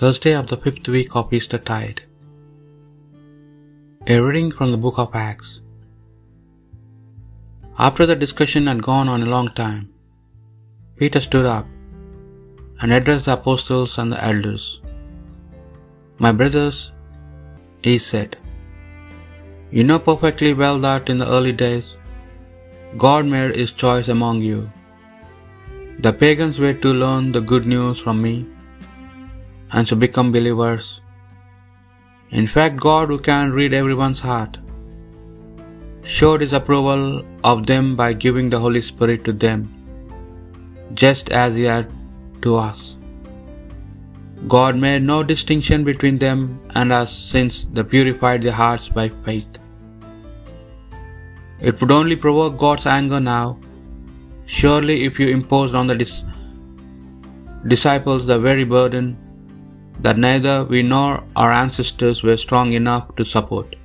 Thursday of the fifth week of Easter Tide. A reading from the book of Acts. After the discussion had gone on a long time, Peter stood up and addressed the apostles and the elders. My brothers, he said, you know perfectly well that in the early days God made his choice among you. The pagans were to learn the good news from me and to become believers. In fact, God, who can read everyone's heart, showed his approval of them by giving the Holy Spirit to them, just as he had to us. God made no distinction between them and us since they purified their hearts by faith. It would only provoke God's anger now. Surely, if you imposed on the dis- disciples the very burden that neither we nor our ancestors were strong enough to support.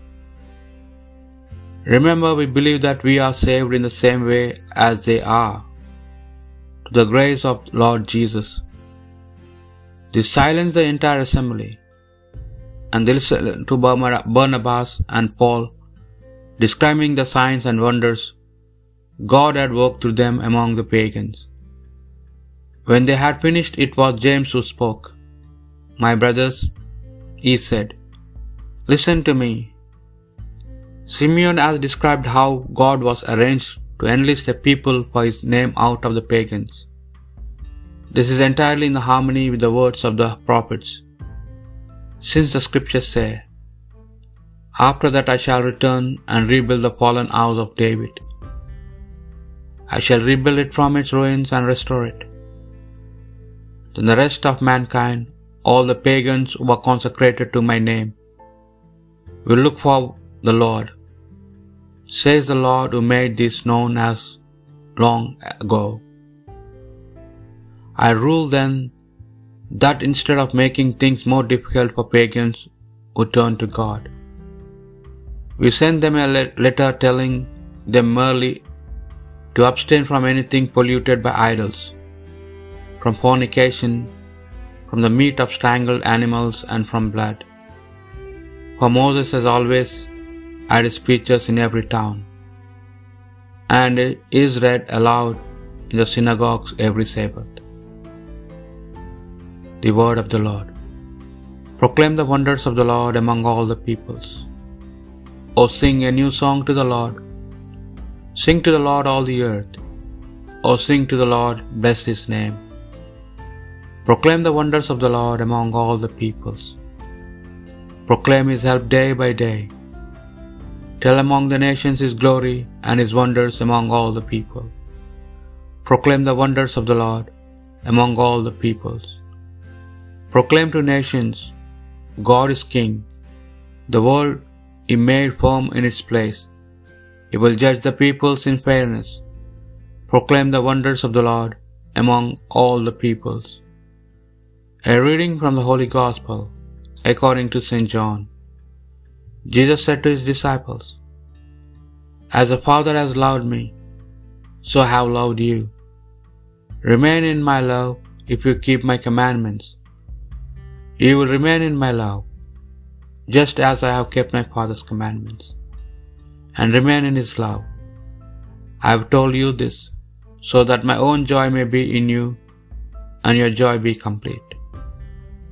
Remember, we believe that we are saved in the same way as they are, to the grace of Lord Jesus. They silenced the entire assembly, and they listened to Barnabas and Paul, describing the signs and wonders God had worked through them among the pagans. When they had finished, it was James who spoke. My brothers, he said, listen to me. Simeon has described how God was arranged to enlist a people for his name out of the pagans. This is entirely in harmony with the words of the prophets. Since the scriptures say, After that I shall return and rebuild the fallen house of David. I shall rebuild it from its ruins and restore it. Then the rest of mankind, all the pagans who are consecrated to my name, will look for the Lord, says the Lord who made this known as long ago. I rule then that instead of making things more difficult for pagans who turn to God, we send them a letter telling them merely to abstain from anything polluted by idols, from fornication, from the meat of strangled animals, and from blood. For Moses has always had his preachers in every town, and is read aloud in the synagogues every Sabbath. The word of the Lord. Proclaim the wonders of the Lord among all the peoples. O sing a new song to the Lord. Sing to the Lord all the earth. O sing to the Lord, bless his name. Proclaim the wonders of the Lord among all the peoples. Proclaim his help day by day. Tell among the nations his glory and his wonders among all the people. Proclaim the wonders of the Lord among all the peoples. Proclaim to nations, God is King. The world he made firm in its place. He will judge the peoples in fairness. Proclaim the wonders of the Lord among all the peoples. A reading from the Holy Gospel according to St. John. Jesus said to his disciples, As the Father has loved me, so I have loved you. Remain in my love if you keep my commandments. You will remain in my love, just as I have kept my Father's commandments, and remain in his love. I have told you this, so that my own joy may be in you, and your joy be complete.